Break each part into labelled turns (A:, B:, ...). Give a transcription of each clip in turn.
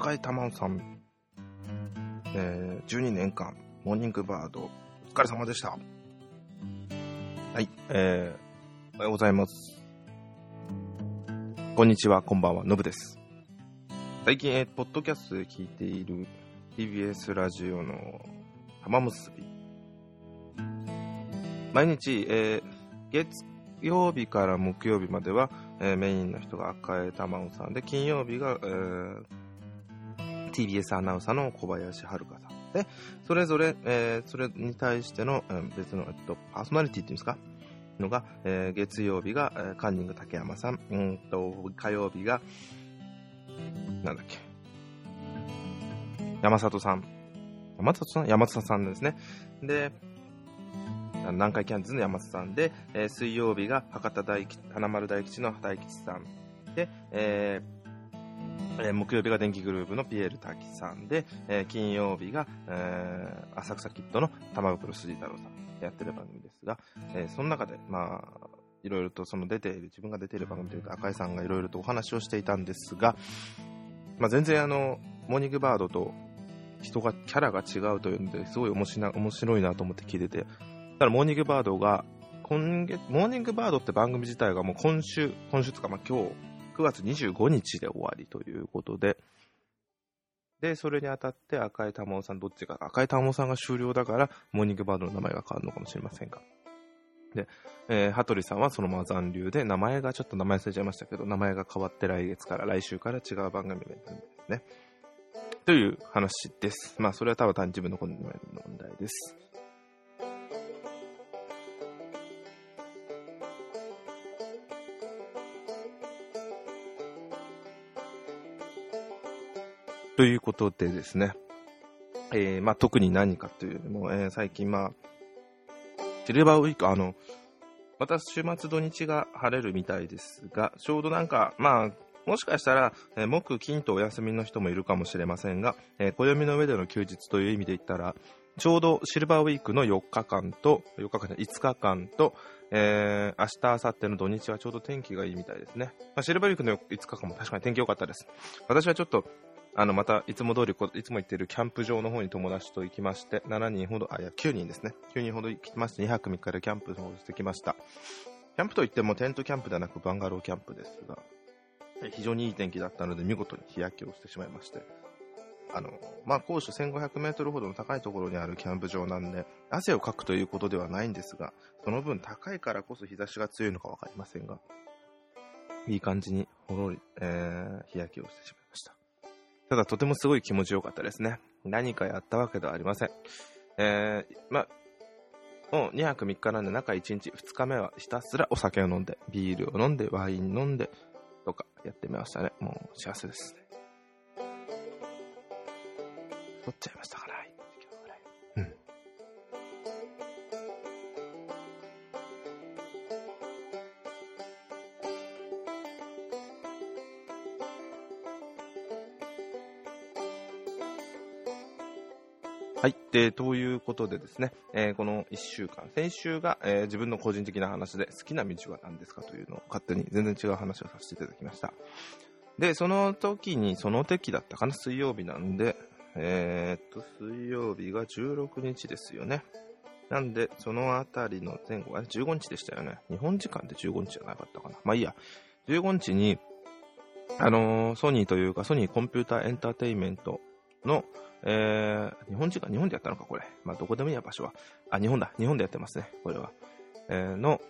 A: 赤井玉緒さん、えー、12年間、モーニングバード、お疲れ様でした。はい、えー、おはようございます。こんにちは、こんばんは、のぶです。最近、えー、ポッドキャストで聞いている TBS ラジオの玉結び。毎日、えー、月曜日から木曜日までは、えー、メインの人が赤江玉緒さんで、金曜日が、えー、TBS アナウンサーの小林遥さんで、それぞれ、えー、それに対しての、うん、別の、えっと、パーソナリティっていうんですか？のが、えー、月曜日が、えー、カンニング竹山さん、うんと、火曜日が、なんだっけ、山里さん。山里さん？山里さんですね。で、南海キャンディーズの山里さんで、えー、水曜日が博多大吉、花丸大吉の大吉さん。で、えーえー、木曜日が電気グループのピエール滝さんで、えー、金曜日が、えー、浅草キッドの玉袋筋太郎さんやってる番組ですが、えその中で、まあ、いろいろとその出ている、自分が出ている番組というか、赤井さんがいろいろとお話をしていたんですが、まあ、全然あの、モーニングバードと人が、キャラが違うというので、すごい面白いなと思って聞いてて、だからモーニングバードが、今月、モーニングバードって番組自体がもう今週、今週とか、まあ今日、9月25日で終わりということで、で、それにあたって赤井玉緒さん、どっちが、赤井玉緒さんが終了だから、モーニングバードの名前が変わるのかもしれませんが。で、えー、羽鳥さんはそのまま残留で、名前がちょっと名前忘れちゃいましたけど、名前が変わって来月から、来週から違う番組になるんですね。という話です。まあ、それはただ単に自分の問題です。ということでですね、えー、まあ、特に何かというよりも、えー、最近、まあ、シルバーウィーク、あの、また週末土日が晴れるみたいですが、ちょうどなんか、まあ、もしかしたら、えー、木、金とお休みの人もいるかもしれませんが、えー、暦の上での休日という意味で言ったら、ちょうどシルバーウィークの4日間と、4日間、5日間と、えー、明日、明後日の土日はちょうど天気がいいみたいですね。まあ、シルバーウィークの5日間も確かに天気良かったです。私はちょっとあの、また、いつも通り、いつも行っているキャンプ場の方に友達と行きまして、7人ほど、あ、いや、9人ですね。9人ほど行きまして、2泊3日でキャンプの方してきました。キャンプといってもテントキャンプではなくバンガローキャンプですが、非常にいい天気だったので、見事に日焼けをしてしまいまして、あの、まあ、高所1500メートルほどの高いところにあるキャンプ場なんで、汗をかくということではないんですが、その分高いからこそ日差しが強いのかわかりませんが、いい感じにほろり、えー、日焼けをしてしまいました。ただとてもすごい気持ちよかったですね。何かやったわけではありません。えー、ま、もう2泊3日なんで中1日、2日目はひたすらお酒を飲んで、ビールを飲んで、ワイン飲んで、とかやってみましたね。もう幸せですね。取っちゃいましたから。で、ということでですね、えー、この1週間、先週が、えー、自分の個人的な話で、好きな道は何ですかというのを勝手に全然違う話をさせていただきました。で、その時に、その時だったかな、水曜日なんで、えー、っと、水曜日が16日ですよね。なんで、そのあたりの前後は15日でしたよね。日本時間で15日じゃなかったかな。まあいいや。15日に、あのー、ソニーというか、ソニーコンピューターエンターテインメントの、えー、日本人か、日本でやったのか、これ。まあ、どこでもいいや、場所は。あ、日本だ。日本でやってますね、これは。えー、の、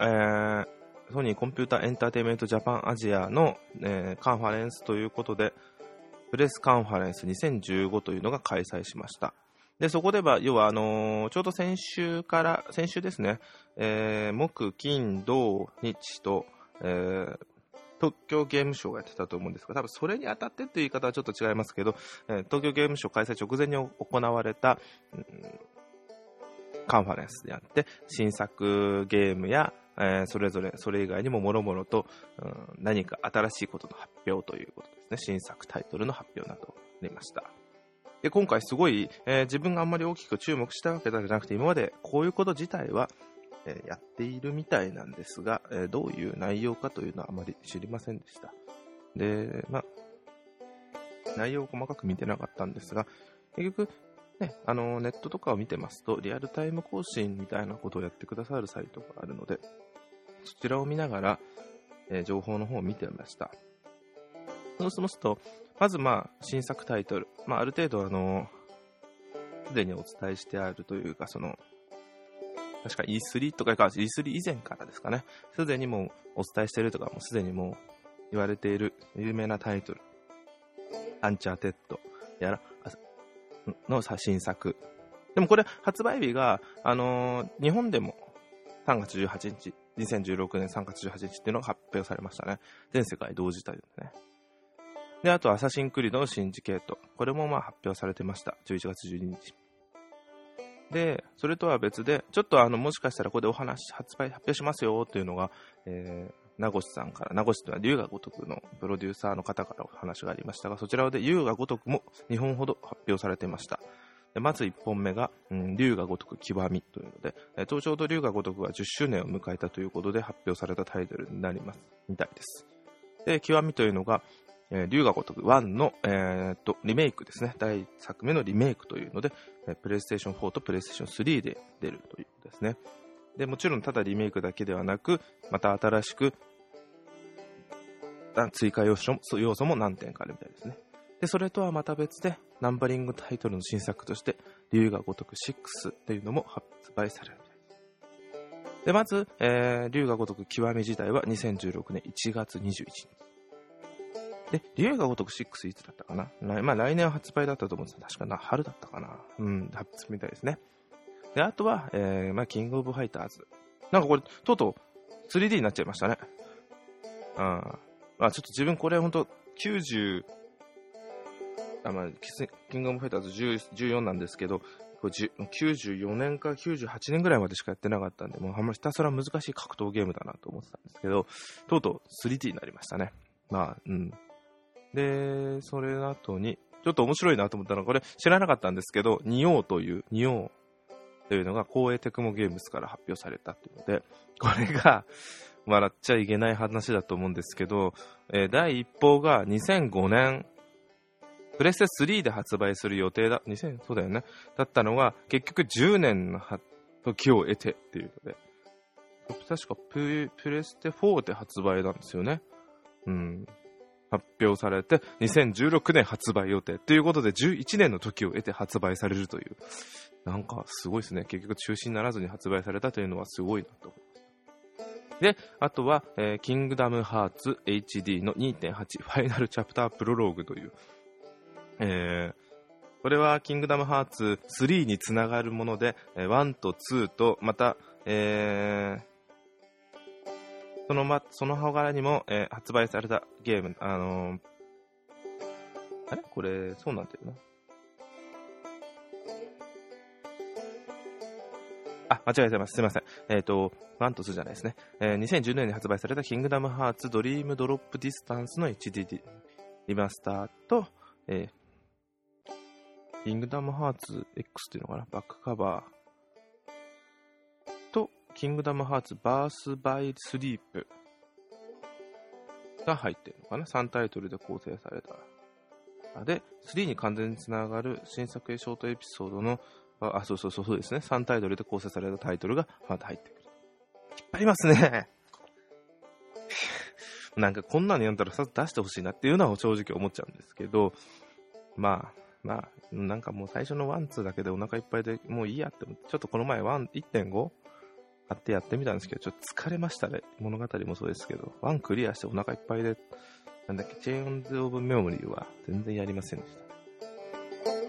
A: えー、ソニーコンピュータエンターテイメントジャパンアジアの、えー、カンファレンスということで、プレスカンファレンス2015というのが開催しました。で、そこでは、要は、あのー、ちょうど先週から、先週ですね、えー、木、金、土、日と、えー、東京ゲームショーがやってたと思うんですが、多分それにあたってという言い方はちょっと違いますけど、えー、東京ゲームショー開催直前に行われた、うん、カンファレンスであって、新作ゲームや、えー、それぞれ、それ以外にももろもろと、うん、何か新しいことの発表ということですね。新作タイトルの発表などありました。で、今回すごい、えー、自分があんまり大きく注目したわけじゃなくて、今までこういうこと自体は、えやっているみたいなんですが、えどういう内容かというのはあまり知りませんでした。で、まあ、内容を細かく見てなかったんですが、結局、ね、あの、ネットとかを見てますと、リアルタイム更新みたいなことをやってくださるサイトがあるので、そちらを見ながら、えー、情報の方を見てました。そうしますと、まずまあ、新作タイトル。まあ、ある程度あの、すでにお伝えしてあるというか、その、確か E3 とかか、E3 以前からですかね。すでにもうお伝えしているとか、もすでにもう言われている有名なタイトル。アンチャーテッドやら、の新作。でもこれ発売日が、あのー、日本でも3月18日、2016年3月18日っていうのが発表されましたね。全世界同時対応でね。で、あと、アサシンクリードのシンジケート。これもまあ発表されてました。11月12日。で、それとは別で、ちょっとあの、もしかしたらここでお話、発売発表しますよっていうのが、えー、名越さんから、名越というのは龍が如くのプロデューサーの方からお話がありましたが、そちらで龍が如くも2本ほど発表されていました。でまず1本目が、うん、龍が如く極みというので、東京と龍が如くは10周年を迎えたということで発表されたタイトルになります、みたいです。で、極みというのが、えー、龍が如く1の、えー、とリメイクですね。第1作目のリメイクというので、えー、プレイステーション4とプレイステーション3で出るということですね。で、もちろんただリメイクだけではなく、また新しく、追加要素要素も何点かあるみたいですね。で、それとはまた別で、ナンバリングタイトルの新作として、龍が如く6というのも発売されるみたいです。で、まず、えー、龍が如く 極自体は2016年1月21日。で、龍が如く6いつだったかな？まあ来年は発売だったと思うんです確かな、春だったかなうん、発売みたいですね。で、あとは、えー、まあ、キングオブファイターズ。なんかこれ、とうとう 3D になっちゃいましたね。うん。まあ、ちょっと自分これほんと90、あ、まあ、キングオブファイターズ14なんですけど、これ94年か98年ぐらいまでしかやってなかったんで、もうあんまりひたすら難しい格闘ゲームだなと思ってたんですけど、とうとう 3D になりましたね。まあ、うん。で、それの後に、ちょっと面白いなと思ったのは、これ知らなかったんですけど、ニオーという、ニオーというのが光栄テクモゲームスから発表されたというので、これが、笑っちゃいけない話だと思うんですけど、えー、第一報が2005年、プレステ3で発売する予定だ、2000、そうだよね。だったのが、結局10年の時を得てっていうので、確かプレステ4で発売なんですよね。うん。発表されて、2016年発売予定ということで、11年の時を得て発売されるという。なんかすごいですね。結局中止にならずに発売されたというのはすごいなと。で、あとは、えー、キングダムハーツ HD の2.8ファイナルチャプタープロローグという、えー、これはキングダムハーツ3につながるもので、1と2と、また、えー、そのま、その他にも、えー、発売されたゲーム、あのー、あれ？これ、そうなんだよな。あ、間違えてます。すいません。えっ、ー、と、ワンと2じゃないですね。えー、2010年に発売されたキングダムハーツドリームドロップディスタンスの HD リマスターと、えー、キングダムハーツ X っていうのかな？バックカバーキングダムハーツバースバイスリープが入ってるのかな ?3 タイトルで構成された。で、3に完全につながる新作ショートエピソードの、あ、そうそうそうそうですね。3タイトルで構成されたタイトルがまた入ってくる。引っ張りますね。なんかこんなの読んだらさ出してほしいなっていうのは正直思っちゃうんですけど、まあ、まあ、なんかもう最初の one、two だけでお腹いっぱいでもういいやって、ちょっとこの前 one 1.5買ってやってみたんですけど、ちょっと疲れましたね。物語もそうですけど、 one クリアしてお腹いっぱいで、なんだっけ、チェーンズ・オブ・メモリーは全然やりませんでし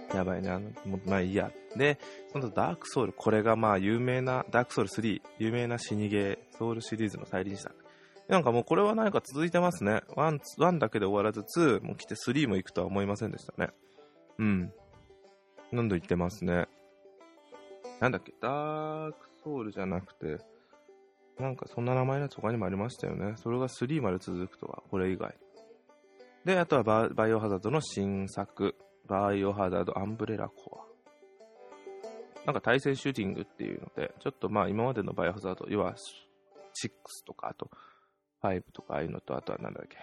A: た。やばいね、あの、もまあいいや。で、そのダークソウル、これがまあ有名な、ダークソウル3、有名な死にゲー、ソウルシリーズの再臨作。なんかもうこれは何か続いてますね。ワン、だけで終わらず2も来て3も行くとは思いませんでしたね。うん。どんどん行ってますね。なんだっけ、ダークソウルじゃなくて、なんかそんな名前のやつ他にもありましたよね。それが3まで続くとは、これ以外。で、あとはバイオハザードの新作、バイオハザードアンブレラコア。なんか対戦シューティングっていうので、ちょっとまあ今までのバイオハザード、要は6とか、あと5とかああいうのと、あとはなんだっけ。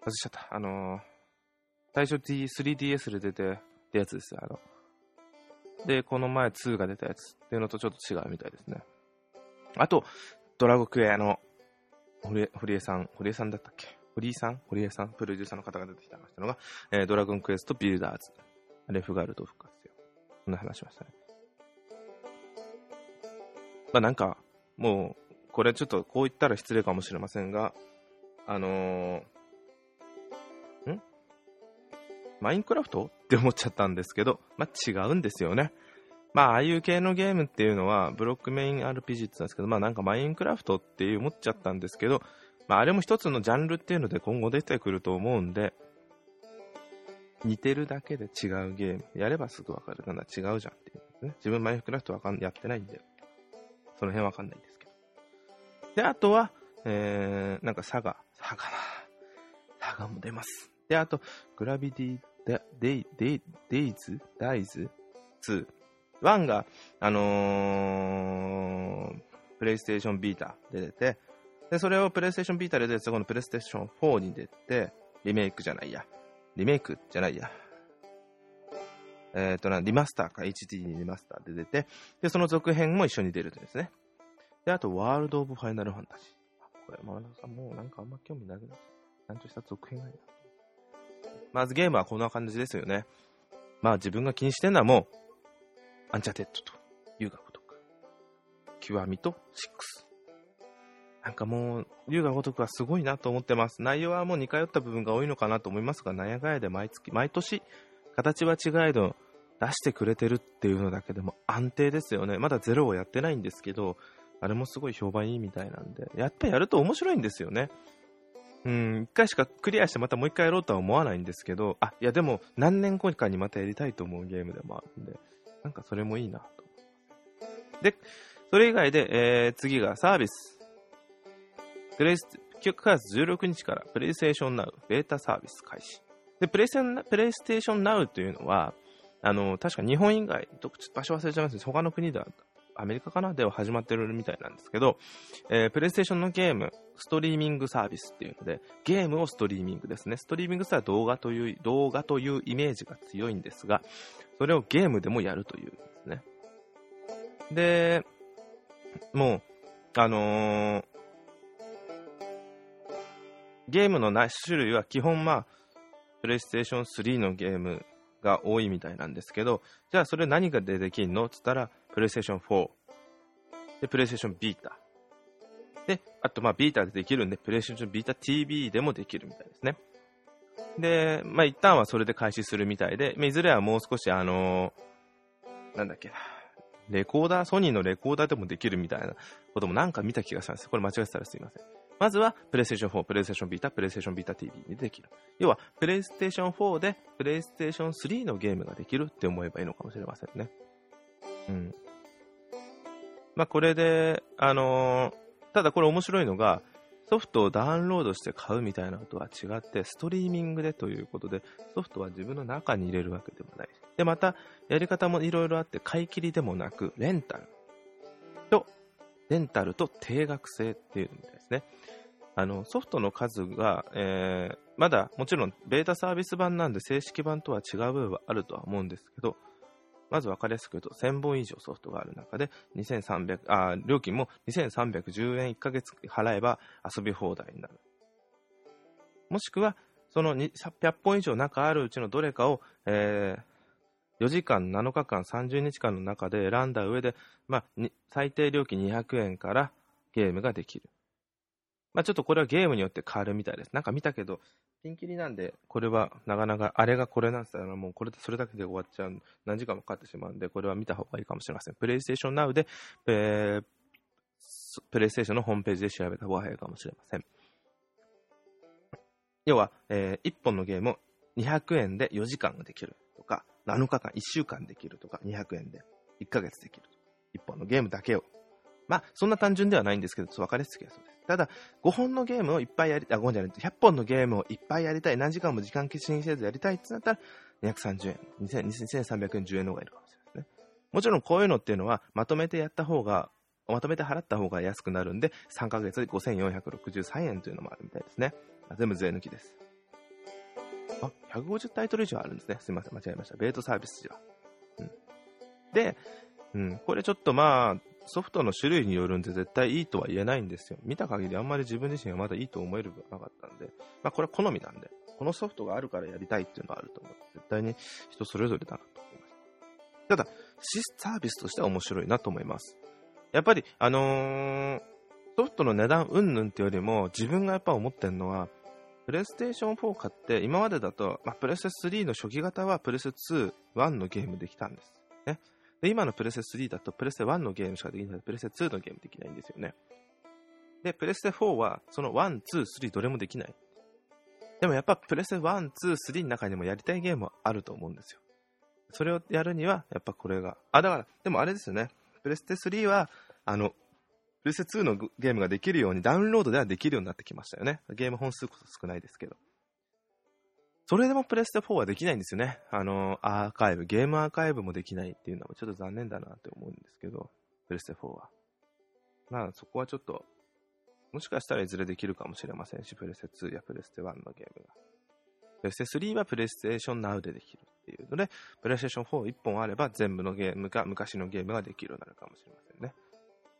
A: 外しちゃった。あのー、最初 3DS で出てってやつですよ、あの。で、この前2が出たやつっていうのとちょっと違うみたいですね。あと、ドラゴクエアの、堀江さん、堀江さんだったっけ？堀井さん？堀江さん？プロデューサーの方が出てきたのが、えー、ドラゴンクエストビルダーズ。レフガルト復活よ。こんな話しましたね。まあなんか、もう、これちょっとこう言ったら失礼かもしれませんが、あのー、ん？マインクラフト？って思っちゃったんですけど、まあ違うんですよね。まあ、ああいう系のゲームっていうのは、ブロックメイン RPG って言ったんですけど、まあなんかマインクラフトっていう思っちゃったんですけど、まああれも一つのジャンルっていうので今後出てくると思うんで、似てるだけで違うゲーム。やればすぐわかる。なんだ、違うじゃんっていうね。自分マインクラフトわかんやってないんで、その辺わかんないんですけど。で、あとは、えー、なんか佐賀。佐賀な。佐賀も出ます。で、あと、グラビティデイ、デイ、デイズダイズ ?2。1が、あのー、プレイステーションビータで出て、で、それをプレイステーションビータで出て、このプレイステーション4に出て、リメイクじゃないや。リメイクじゃないや。えっ、ー、とな、リマスターか、HD にリマスターで出て、で、その続編も一緒に出るとですね。で、あと、ワールド・オブ・ファイナル・ファンタジー。これ、まあ、もうなんかあんま興味なくなっちゃんとした続編がいいな。まずゲームはこんな感じですよね。まあ自分が気にしてるのはもう、アンチャーテッドと、龍がとか、極みと six。なんかもう、龍が如くはすごいなと思ってます。内容はもう似通った部分が多いのかなと思いますが、なんやかやで毎月、毎年、形は違えど、出してくれてるっていうのだけでも安定ですよね。まだゼロをやってないんですけど、あれもすごい評判いいみたいなんで、やっぱやると面白いんですよね。うん、一回しかクリアしてまたもう一回やろうとは思わないんですけど、あ、いやでも何年後かにまたやりたいと思うゲームでもあるんで、なんかそれもいいなと。で、それ以外で、えー、次がサービス。プレイス、9月16日からプレイステーションナウベータサービス開始。で、プレイスプレイステーションナウというのは、あの、確か日本以外、場所忘れちゃいますね他の国では、アメリカかな？では始まってるみたいなんですけど、えー、プレイステーションのゲーム、ストリーミングサービスっていうので、ゲームをストリーミングですね。ストリーミングとは動画という、動画というイメージが強いんですが、それをゲームでもやるというですね。で、もう、あのー、ゲームの種類は基本まあ、プレイステーション3のゲームが多いみたいなんですけど、じゃあそれ何がでできるの？って言ったら、プレイステーション4、で、プレイステーションビータ。で、あとまあビータでできるんで、プレイステーションビータ TV でもできるみたいですね。で、まあ一旦はそれで開始するみたいで、まいずれはもう少しあのー、なんだっけな、レコーダー、ソニーのレコーダーでもできるみたいなこともなんか見た気がしたんです。これ間違えてたらすいません。まずは、プレイステーション4、プレイステーションビータ、プレイステーションビータ TV にできる。要は、プレイステーション4で、プレイステーション3のゲームができるって思えばいいのかもしれませんね。うん。まあ、これで、あのー、ただこれ面白いのが、ソフトをダウンロードして買うみたいなのとは違って、ストリーミングでということで、ソフトは自分の中に入れるわけでもない。で、また、やり方もいろいろあって、買い切りでもなく、レンタルと、レンタルと定額制っていうみたいですね。あの、ソフトの数が、えー、まだもちろんベータサービス版なんで正式版とは違う部分はあるとは思うんですけど、まず分かりやすく言うと、1000本以上ソフトがある中で、2300、あ、料金も2310円1ヶ月払えば遊び放題になる。もしくは、その100本以上中あるうちのどれかを、えー、4時間、7日間、30日間の中で選んだ上で、まあ、最低料金200円からゲームができる。まあ、ちょっとこれはゲームによって変わるみたいです。なんか見たけど、ピンキリなんで、これはなかなか、あれがこれなんて言ったら、もうこれでそれだけで終わっちゃう、何時間もかかってしまうんで、これは見た方がいいかもしれません。プレイステーションナウで、えー、プレイステーションのホームページで調べた方が早いかもしれません。要は、えー、1本のゲームを200円で4時間ができるとか、7日間、1週間できるとか、200円で1ヶ月できる、1本のゲームだけを。まあ、そんな単純ではないんですけど、分かりやすくそうです。ただ、5本のゲームをいっぱいやりたい、あ、5本じゃない、100本のゲームをいっぱいやりたい、何時間も時間消しにせずやりたいってなったら、230円、2310円の方がいるかもしれないですね。もちろんこういうのっていうのは、まとめてやった方が、まとめて払った方が安くなるんで、3ヶ月で5463円というのもあるみたいですね。全部税抜きです。あ、150タイトル以上あるんですね。すみません、間違えました。ベートサービス時は。うん。で、うん、これちょっとまあ、ソフトの種類によるんで絶対いいとは言えないんですよ。見た限りあんまり自分自身がまだいいと思える分なかったんで、まあこれは好みなんで、このソフトがあるからやりたいっていうのはあると思う。絶対に人それぞれだなと思いました。だ、シスサービスとしては面白いなと思います。やっぱり、あのー、ソフトの値段うんぬんってよりも、自分がやっぱ思ってるのは、プレイステーション4買って、今までだと、まあ、プレステ3の初期型はプレステ2、1のゲームできたんです。ね。で、今のプレステ3だとプレステ1のゲームしかできないのでプレステ2のゲームできないんですよね。で、プレステ4はその1、2、3どれもできない。でもやっぱプレステ1、2、3の中にもやりたいゲームはあると思うんですよ。それをやるには、やっぱこれが。あ、だから、でもあれですよね。プレステ3は、あの、プレステ2のゲームができるようにダウンロードではできるようになってきましたよね。ゲーム本数こそ少ないですけど。それでもプレステ4はできないんですよね。あの、アーカイブ、ゲームアーカイブもできないっていうのはちょっと残念だなって思うんですけど、プレステ4は。まあそこはちょっと、もしかしたらいずれできるかもしれませんし、プレステ2やプレステ1のゲームが。プレステ3はプレイステーション Now でできるっていうので、プレイステーション4 1本あれば全部のゲームが、昔のゲームができるようになるかもしれませんね。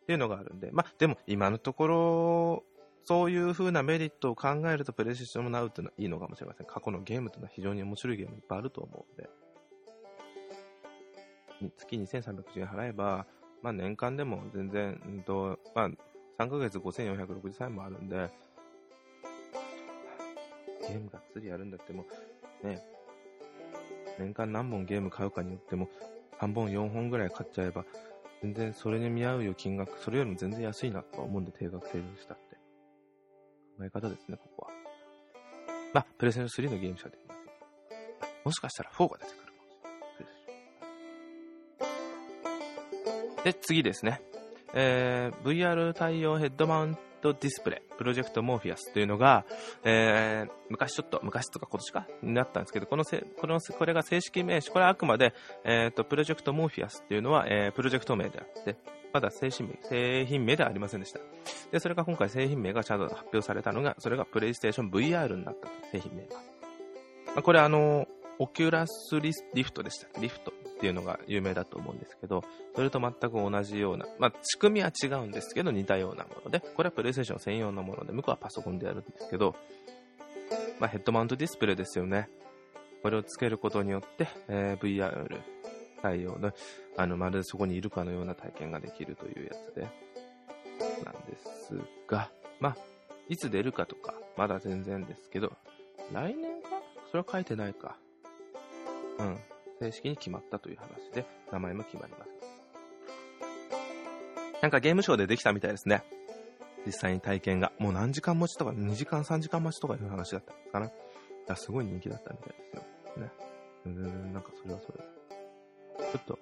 A: っていうのがあるんで、まあでも今のところ、そういう風なメリットを考えると、プレイステーションナウっていうのはいいのかもしれません。過去のゲームというのは非常に面白いゲームいっぱいあると思うんで。月2310円払えば、まあ年間でも全然、うんと、まあ3ヶ月5463円もあるんで、ゲームがっつりやるんだっても、ね、年間何本ゲーム買うかによっても、3本4本ぐらい買っちゃえば、全然それに見合うよ金額、それよりも全然安いなと思うんで定額制にした。え方ですね、ここは。まあ、プレゼント3のゲームしかできません。もしかしたら4が出てくるかもしれない。で、次ですね。えー、VR 対応ヘッドマウントディスプレイ、プロジェクトモーフィアスというのが、えー、昔ちょっと、昔とか今年か？になったんですけど、このせ、この、これが正式名称、これはあくまで、えっ、ー、と、プロジェクトモーフィアスっていうのは、えー、プロジェクト名であって、まだ製品名、製品名ではありませんでした。で、それが今回製品名がちゃんと発表されたのが、それがプレイステーション VR になった製品名が。まあ、これあの、オキュラスリフトでした。リフトっていうのが有名だと思うんですけど、それと全く同じような、まあ、仕組みは違うんですけど、似たようなもので、これはプレイステーション専用のもので、向こうはパソコンでやるんですけど、まあ、ヘッドマウントディスプレイですよね。これをつけることによって、えー、VR 対応の、あの、まるでそこにいるかのような体験ができるというやつで、なんですが、まあ、いつ出るかとか、まだ全然ですけど、来年か？それは書いてないか。うん。正式に決まったという話で、名前も決まります。なんかゲームショーでできたみたいですね。実際に体験が。もう何時間待ちとか、2時間、3時間待ちとかいう話だったんですかな。だすごい人気だったみたいですよ。ね。うん、なんかそれはそれ。ちょっと、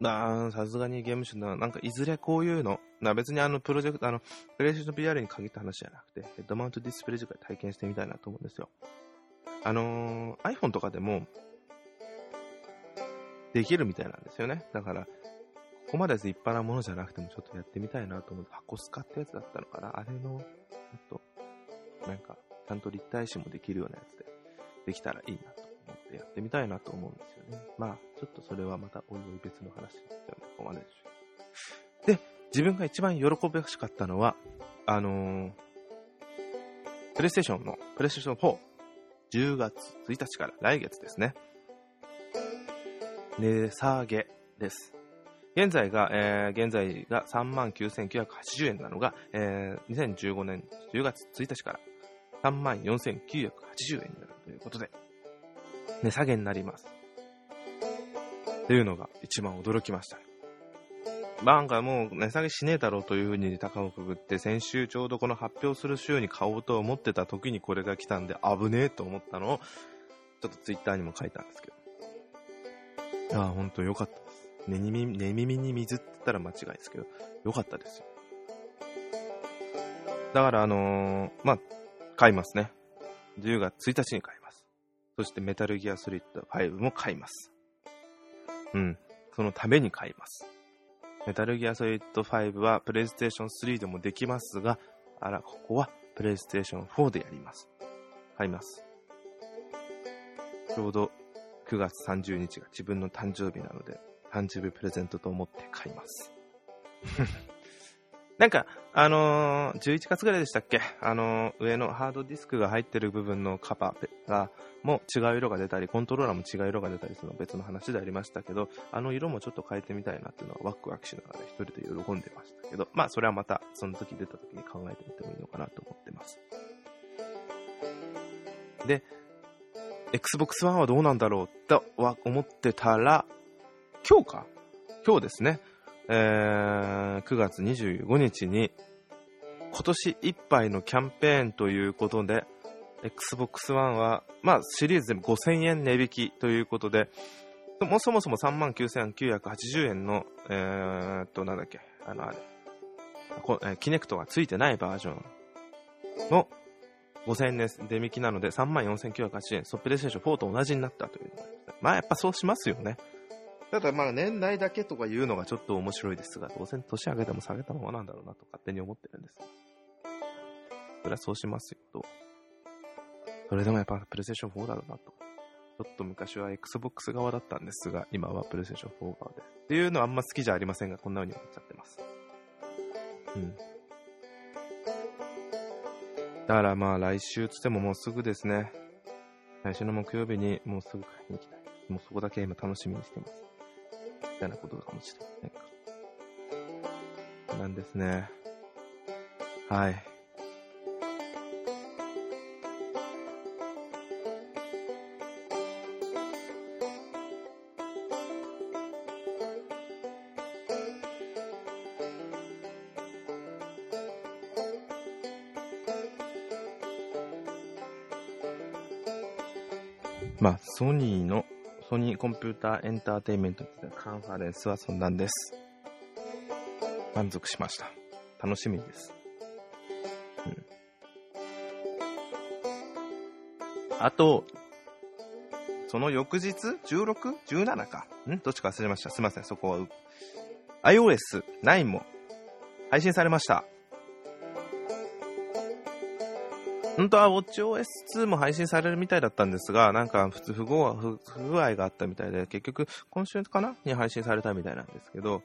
A: なさすがにゲームショーな、なんかいずれこういうの、な別にあのプロジェクト、あの、プレイステーション VR に限った話じゃなくて、ヘッドマウントディスプレイ自体体験してみたいなと思うんですよ。あのー、iPhone とかでも、できるみたいなんですよね。だから、ここまで立派なものじゃなくてもちょっとやってみたいなと思って、箱スカってやつだったのかなあれの、ちょっと、なんか、ちゃんと立体視もできるようなやつで、できたらいいなと思ってやってみたいなと思うんですよね。まあ、ちょっとそれはまたおいおい別の話になっちゃうのここまででしょ。で、自分が一番喜びしかったのは、あのー、プレイステーションの、プレイステーション4、10月1日から来月ですね。値下げです。現在が、えー、現在が39,980円なのが、えー、2015年10月1日から34,980円になるということで、値下げになります。っていうのが一番驚きました。なんかもう値下げしねえだろうというふうに高をくぐって、先週ちょうどこの発表する週に買おうと思ってた時にこれが来たんで危ねえと思ったのを、ちょっとツイッターにも書いたんですけど。ああ、ほんとよかったです。寝耳寝耳に水って言ったら間違いですけど、よかったですよ。だから、あのー、まあ、買いますね。10月1日に買います。そして、メタルギアソリッド5も買います。うん。そのために買います。メタルギアソリッド5は、プレイステーション3でもできますが、あら、ここは、プレイステーション4でやります。買います。ちょうど9月30日が自分の誕生日なので、誕生日プレゼントと思って買います。なんか、あのー、11月ぐらいでしたっけ？あのー、上のハードディスクが入ってる部分のカバーが、もう違う色が出たり、コントローラーも違う色が出たりするの別の話でありましたけど、あの色もちょっと変えてみたいなっていうのはワクワクしながら一人で喜んでましたけど、まあそれはまたその時出た時に考えてみてもいいのかなと思ってます。で、Xbox One はどうなんだろうとは思ってたら、今日か？今日ですね。えー、9月25日に今年いっぱいのキャンペーンということで、Xbox One は、まあ、シリーズでも5000円値引きということで、もそもそも39,980円の、えー、っと、なんだっけ、あの、あれ、キネクトが付いてないバージョンの5000円です値引きなので34,980円、ソップレイステーション4と同じになったという。まあやっぱそうしますよね。ただまあ年代だけとか言うのがちょっと面白いですが、当然年上げても下げたままなんだろうなと勝手に思ってるんです。それはそうしますよと。それでもやっぱプレイステーション4だろうなと。ちょっと昔は Xbox 側だったんですが、今はプレイステーション4側です。っていうのはあんま好きじゃありませんが、こんな風に思っちゃってます。うん。だからまあ来週つってももうすぐですね。来週の木曜日にもうすぐ買いに行きたい。もうそこだけ今楽しみにしてます。みたいなことかもしれませんか。なんですね。はい。まあ、ソニーのソニーコンピューターエンターテインメントってカンファレンスはそんなんです。満足しました。楽しみです。うん。あと、その翌日 ?16?17 か。ん？どっちか忘れました。すいません、そこは。iOS9 も配信されました。本当は WatchOS2 も配信されるみたいだったんですが、なんか普通不合不具合があったみたいで、結局今週かなに配信されたみたいなんですけど、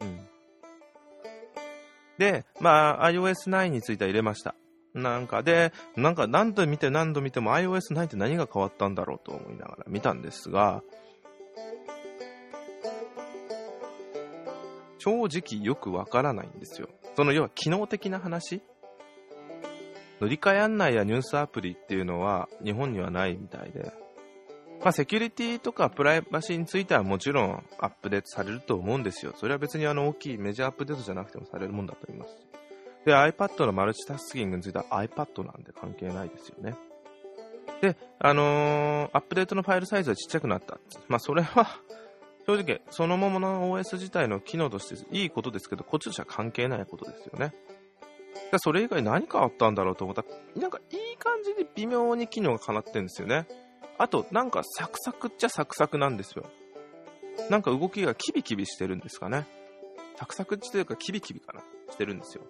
A: うん。で、まあ iOS9 については入れました。なんかで、なんか何度見て何度見ても iOS9 って何が変わったんだろうと思いながら見たんですが、正直よくわからないんですよ。その要は機能的な話乗り換え案内やニュースアプリっていうのは日本にはないみたいで、まあ、セキュリティとかプライバシーについてはもちろんアップデートされると思うんですよ。それは別にあの大きいメジャーアップデートじゃなくてもされるもんだと思います。で、iPad のマルチタスキングについては iPad なんで関係ないですよね。で、あのー、アップデートのファイルサイズはちっちゃくなった。まあ、それは正直、そのままの OS 自体の機能としていいことですけど、こっちとしては関係ないことですよね。それ以外何変わったんだろうと思ったら、なんかいい感じで微妙に機能が叶ってるんですよね。あと、なんかサクサクっちゃサクサクなんですよ。なんか動きがキビキビしてるんですかね。サクサクっていうかキビキビかなしてるんですよ。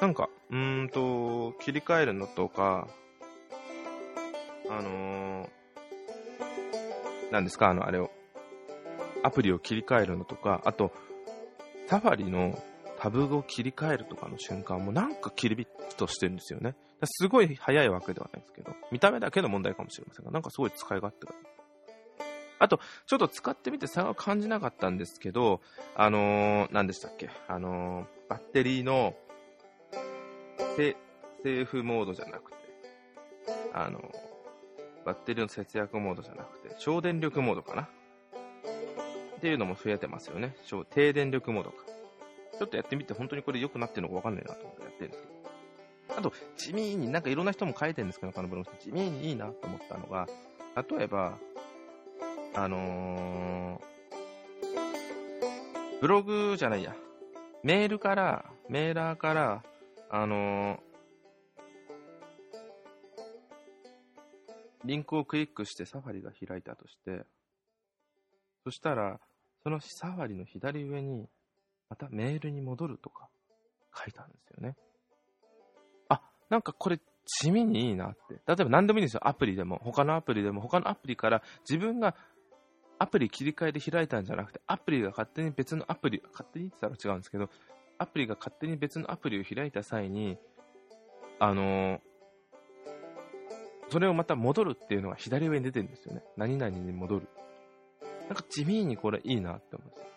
A: なんか、うーんと、切り替えるのとか、あのー、なんですか、あの、あれを、アプリを切り替えるのとか、あと、サファリのタブを切り替えるとかの瞬間もなんかキリビッとしてるんですよね。すごい早いわけではないですけど、見た目だけの問題かもしれませんが、なんかすごい使い勝手がいい。あと、ちょっと使ってみて差が感じなかったんですけど、あのー、何でしたっけ？あのー、バッテリーのセーフモードじゃなくて、あのー、バッテリーの節約モードじゃなくて、省電力モードかな？っていうのも増えてますよね。低電力モードか。ちょっとやってみて、本当にこれ良くなってるのかわかんないなと思ってやってるんですけど。あと、地味に、なんかいろんな人も書いてるんですけど、他のブログ地味にいいなと思ったのが、例えば、あのー、ブログじゃないや、メールから、メーラーから、あのー、リンクをクリックしてサファリが開いたとして、そしたら、そのサファリの左上に、またメールに戻るとか書いたんですよね。あ、なんかこれ地味にいいなって。例えば何でもいいんですよ。アプリでも、他のアプリでも、他のアプリから自分がアプリ切り替えで開いたんじゃなくて、アプリが勝手に別のアプリ、勝手にって言ったら違うんですけど、アプリが勝手に別のアプリを開いた際に、あのー、それをまた戻るっていうのが左上に出てるんですよね。何々に戻る。なんか地味にこれいいなって思うんですよ。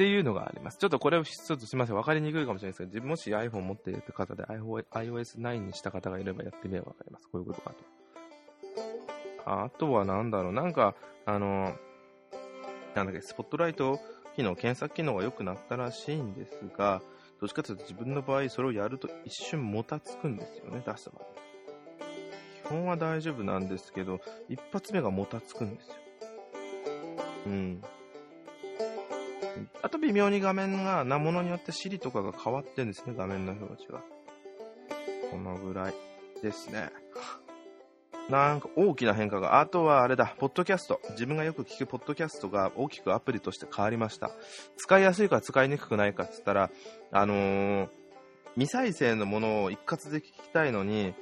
A: っていうのがあります。ちょっとこれをちょっとすみません。分かりにくいかもしれないですけど、もし iPhone 持っている方で iOS9 にした方がいればやってみれば分かります。こういうことかと。あとはなんだろう。なんか、あの、なんだっけ、スポットライト機能、検索機能が良くなったらしいんですが、どっちかというと自分の場合それをやると一瞬もたつくんですよね、出した場合。基本は大丈夫なんですけど、一発目がもたつくんですよ。うん。あと微妙に画面が、なものによって Siri とかが変わってんですね、画面の表示が。このぐらいですね。なんか大きな変化が、あとはあれだ、ポッドキャスト。自分がよく聞くポッドキャストが大きくアプリとして変わりました。使いやすいか使いにくくないかって言ったら、あのー、未再生のものを一括で聞きたいのに、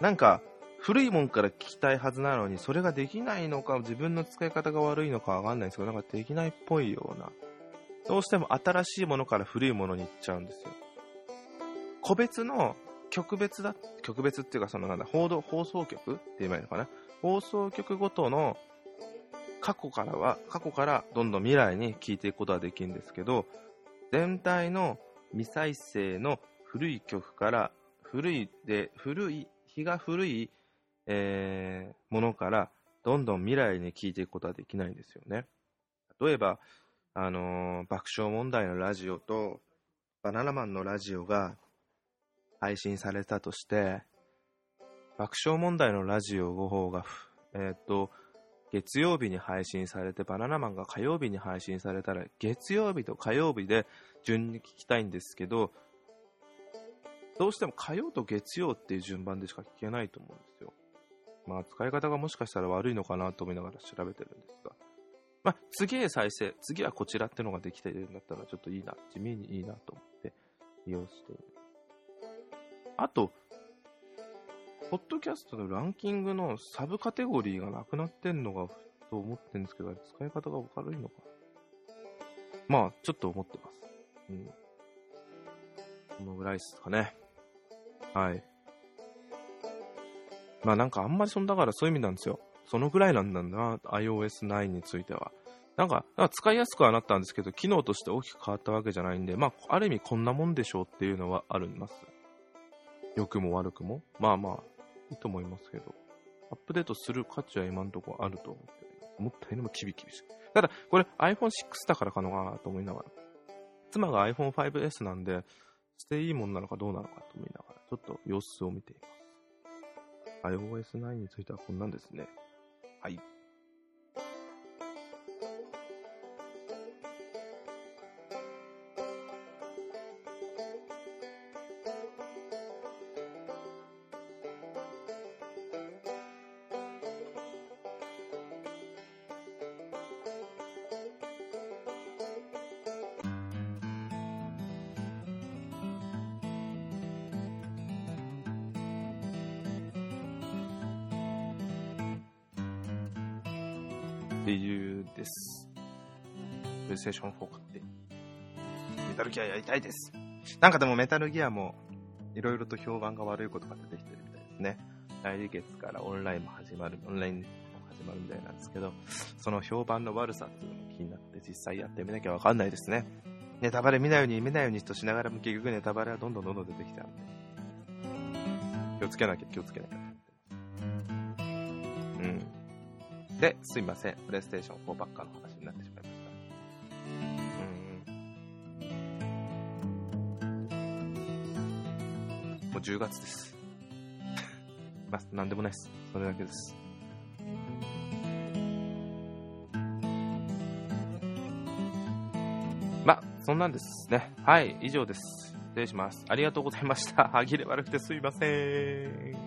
A: なんか、古いもんから聞きたいはずなのに、それができないのか、自分の使い方が悪いのかわかんないんですけど、なんかできないっぽいような。どうしても新しいものから古いものに行っちゃうんですよ。個別の曲別だ、曲別っていうか、そのなんだ、報道、放送局って言えばいいのかな？放送局ごとの過去からは、過去からどんどん未来に聞いていくことができるんですけど、全体の未再生の古い曲から、古いで、古い、日が古い、えー、ものから、どんどん未来に聞いていくことはできないんですよね。例えば、あのー、爆笑問題のラジオと、バナナマンのラジオが配信されたとして、爆笑問題のラジオ5方が、えっ、と、月曜日に配信されて、バナナマンが火曜日に配信されたら、月曜日と火曜日で順に聞きたいんですけど、どうしても火曜と月曜っていう順番でしか聞けないと思うんですよ。まあ、使い方がもしかしたら悪いのかなと思いながら調べてるんですが。まあ、次へ再生、次はこちらってのができているんだったら、ちょっといいな、地味にいいなと思って利用している。あと、ポッドキャストのランキングのサブカテゴリーがなくなってんのが、と思ってんですけど、使い方が悪いのかまあ、ちょっと思ってます。うん。このぐらいですかね。はい。まあなんかあんまりそんだからそういう意味なんですよ。そのぐらいなんだな、iOS9 については。なんか、んか使いやすくはなったんですけど、機能として大きく変わったわけじゃないんで、まあ、ある意味こんなもんでしょうっていうのはあります。良くも悪くも。まあまあ、いいと思いますけど。アップデートする価値は今のところあると思って思ったよりもキビキビしただ、これ iPhone6 だからかのかなと思いながら。妻が iPhone5S なんで、していいもんなのかどうなのかと思いながら、ちょっと様子を見ています。iOS9 についてはこんなんですね。はい。テーション4買って、メタルギアやりたいです。なんかでもメタルギアも、いろいろと評判が悪いことが出てきてるみたいですね。来月からオンラインも始まる、オンラインも始まるみたいなんですけど、その評判の悪さっていうのも気になって実際やってみなきゃわかんないですね。ネタバレ見ないように見ないようにとしながらも結局ネタバレはどんどんどんどん出てきちゃうんで。気をつけなきゃ気をつけなきゃ。うんで、すいません。プレイステーション4ばっかの話う。10月です。まあ、なんでもないです。それだけです。まあ、そんなんですね。はい、以上です。失礼します。ありがとうございました。歯切れ悪くてすいません。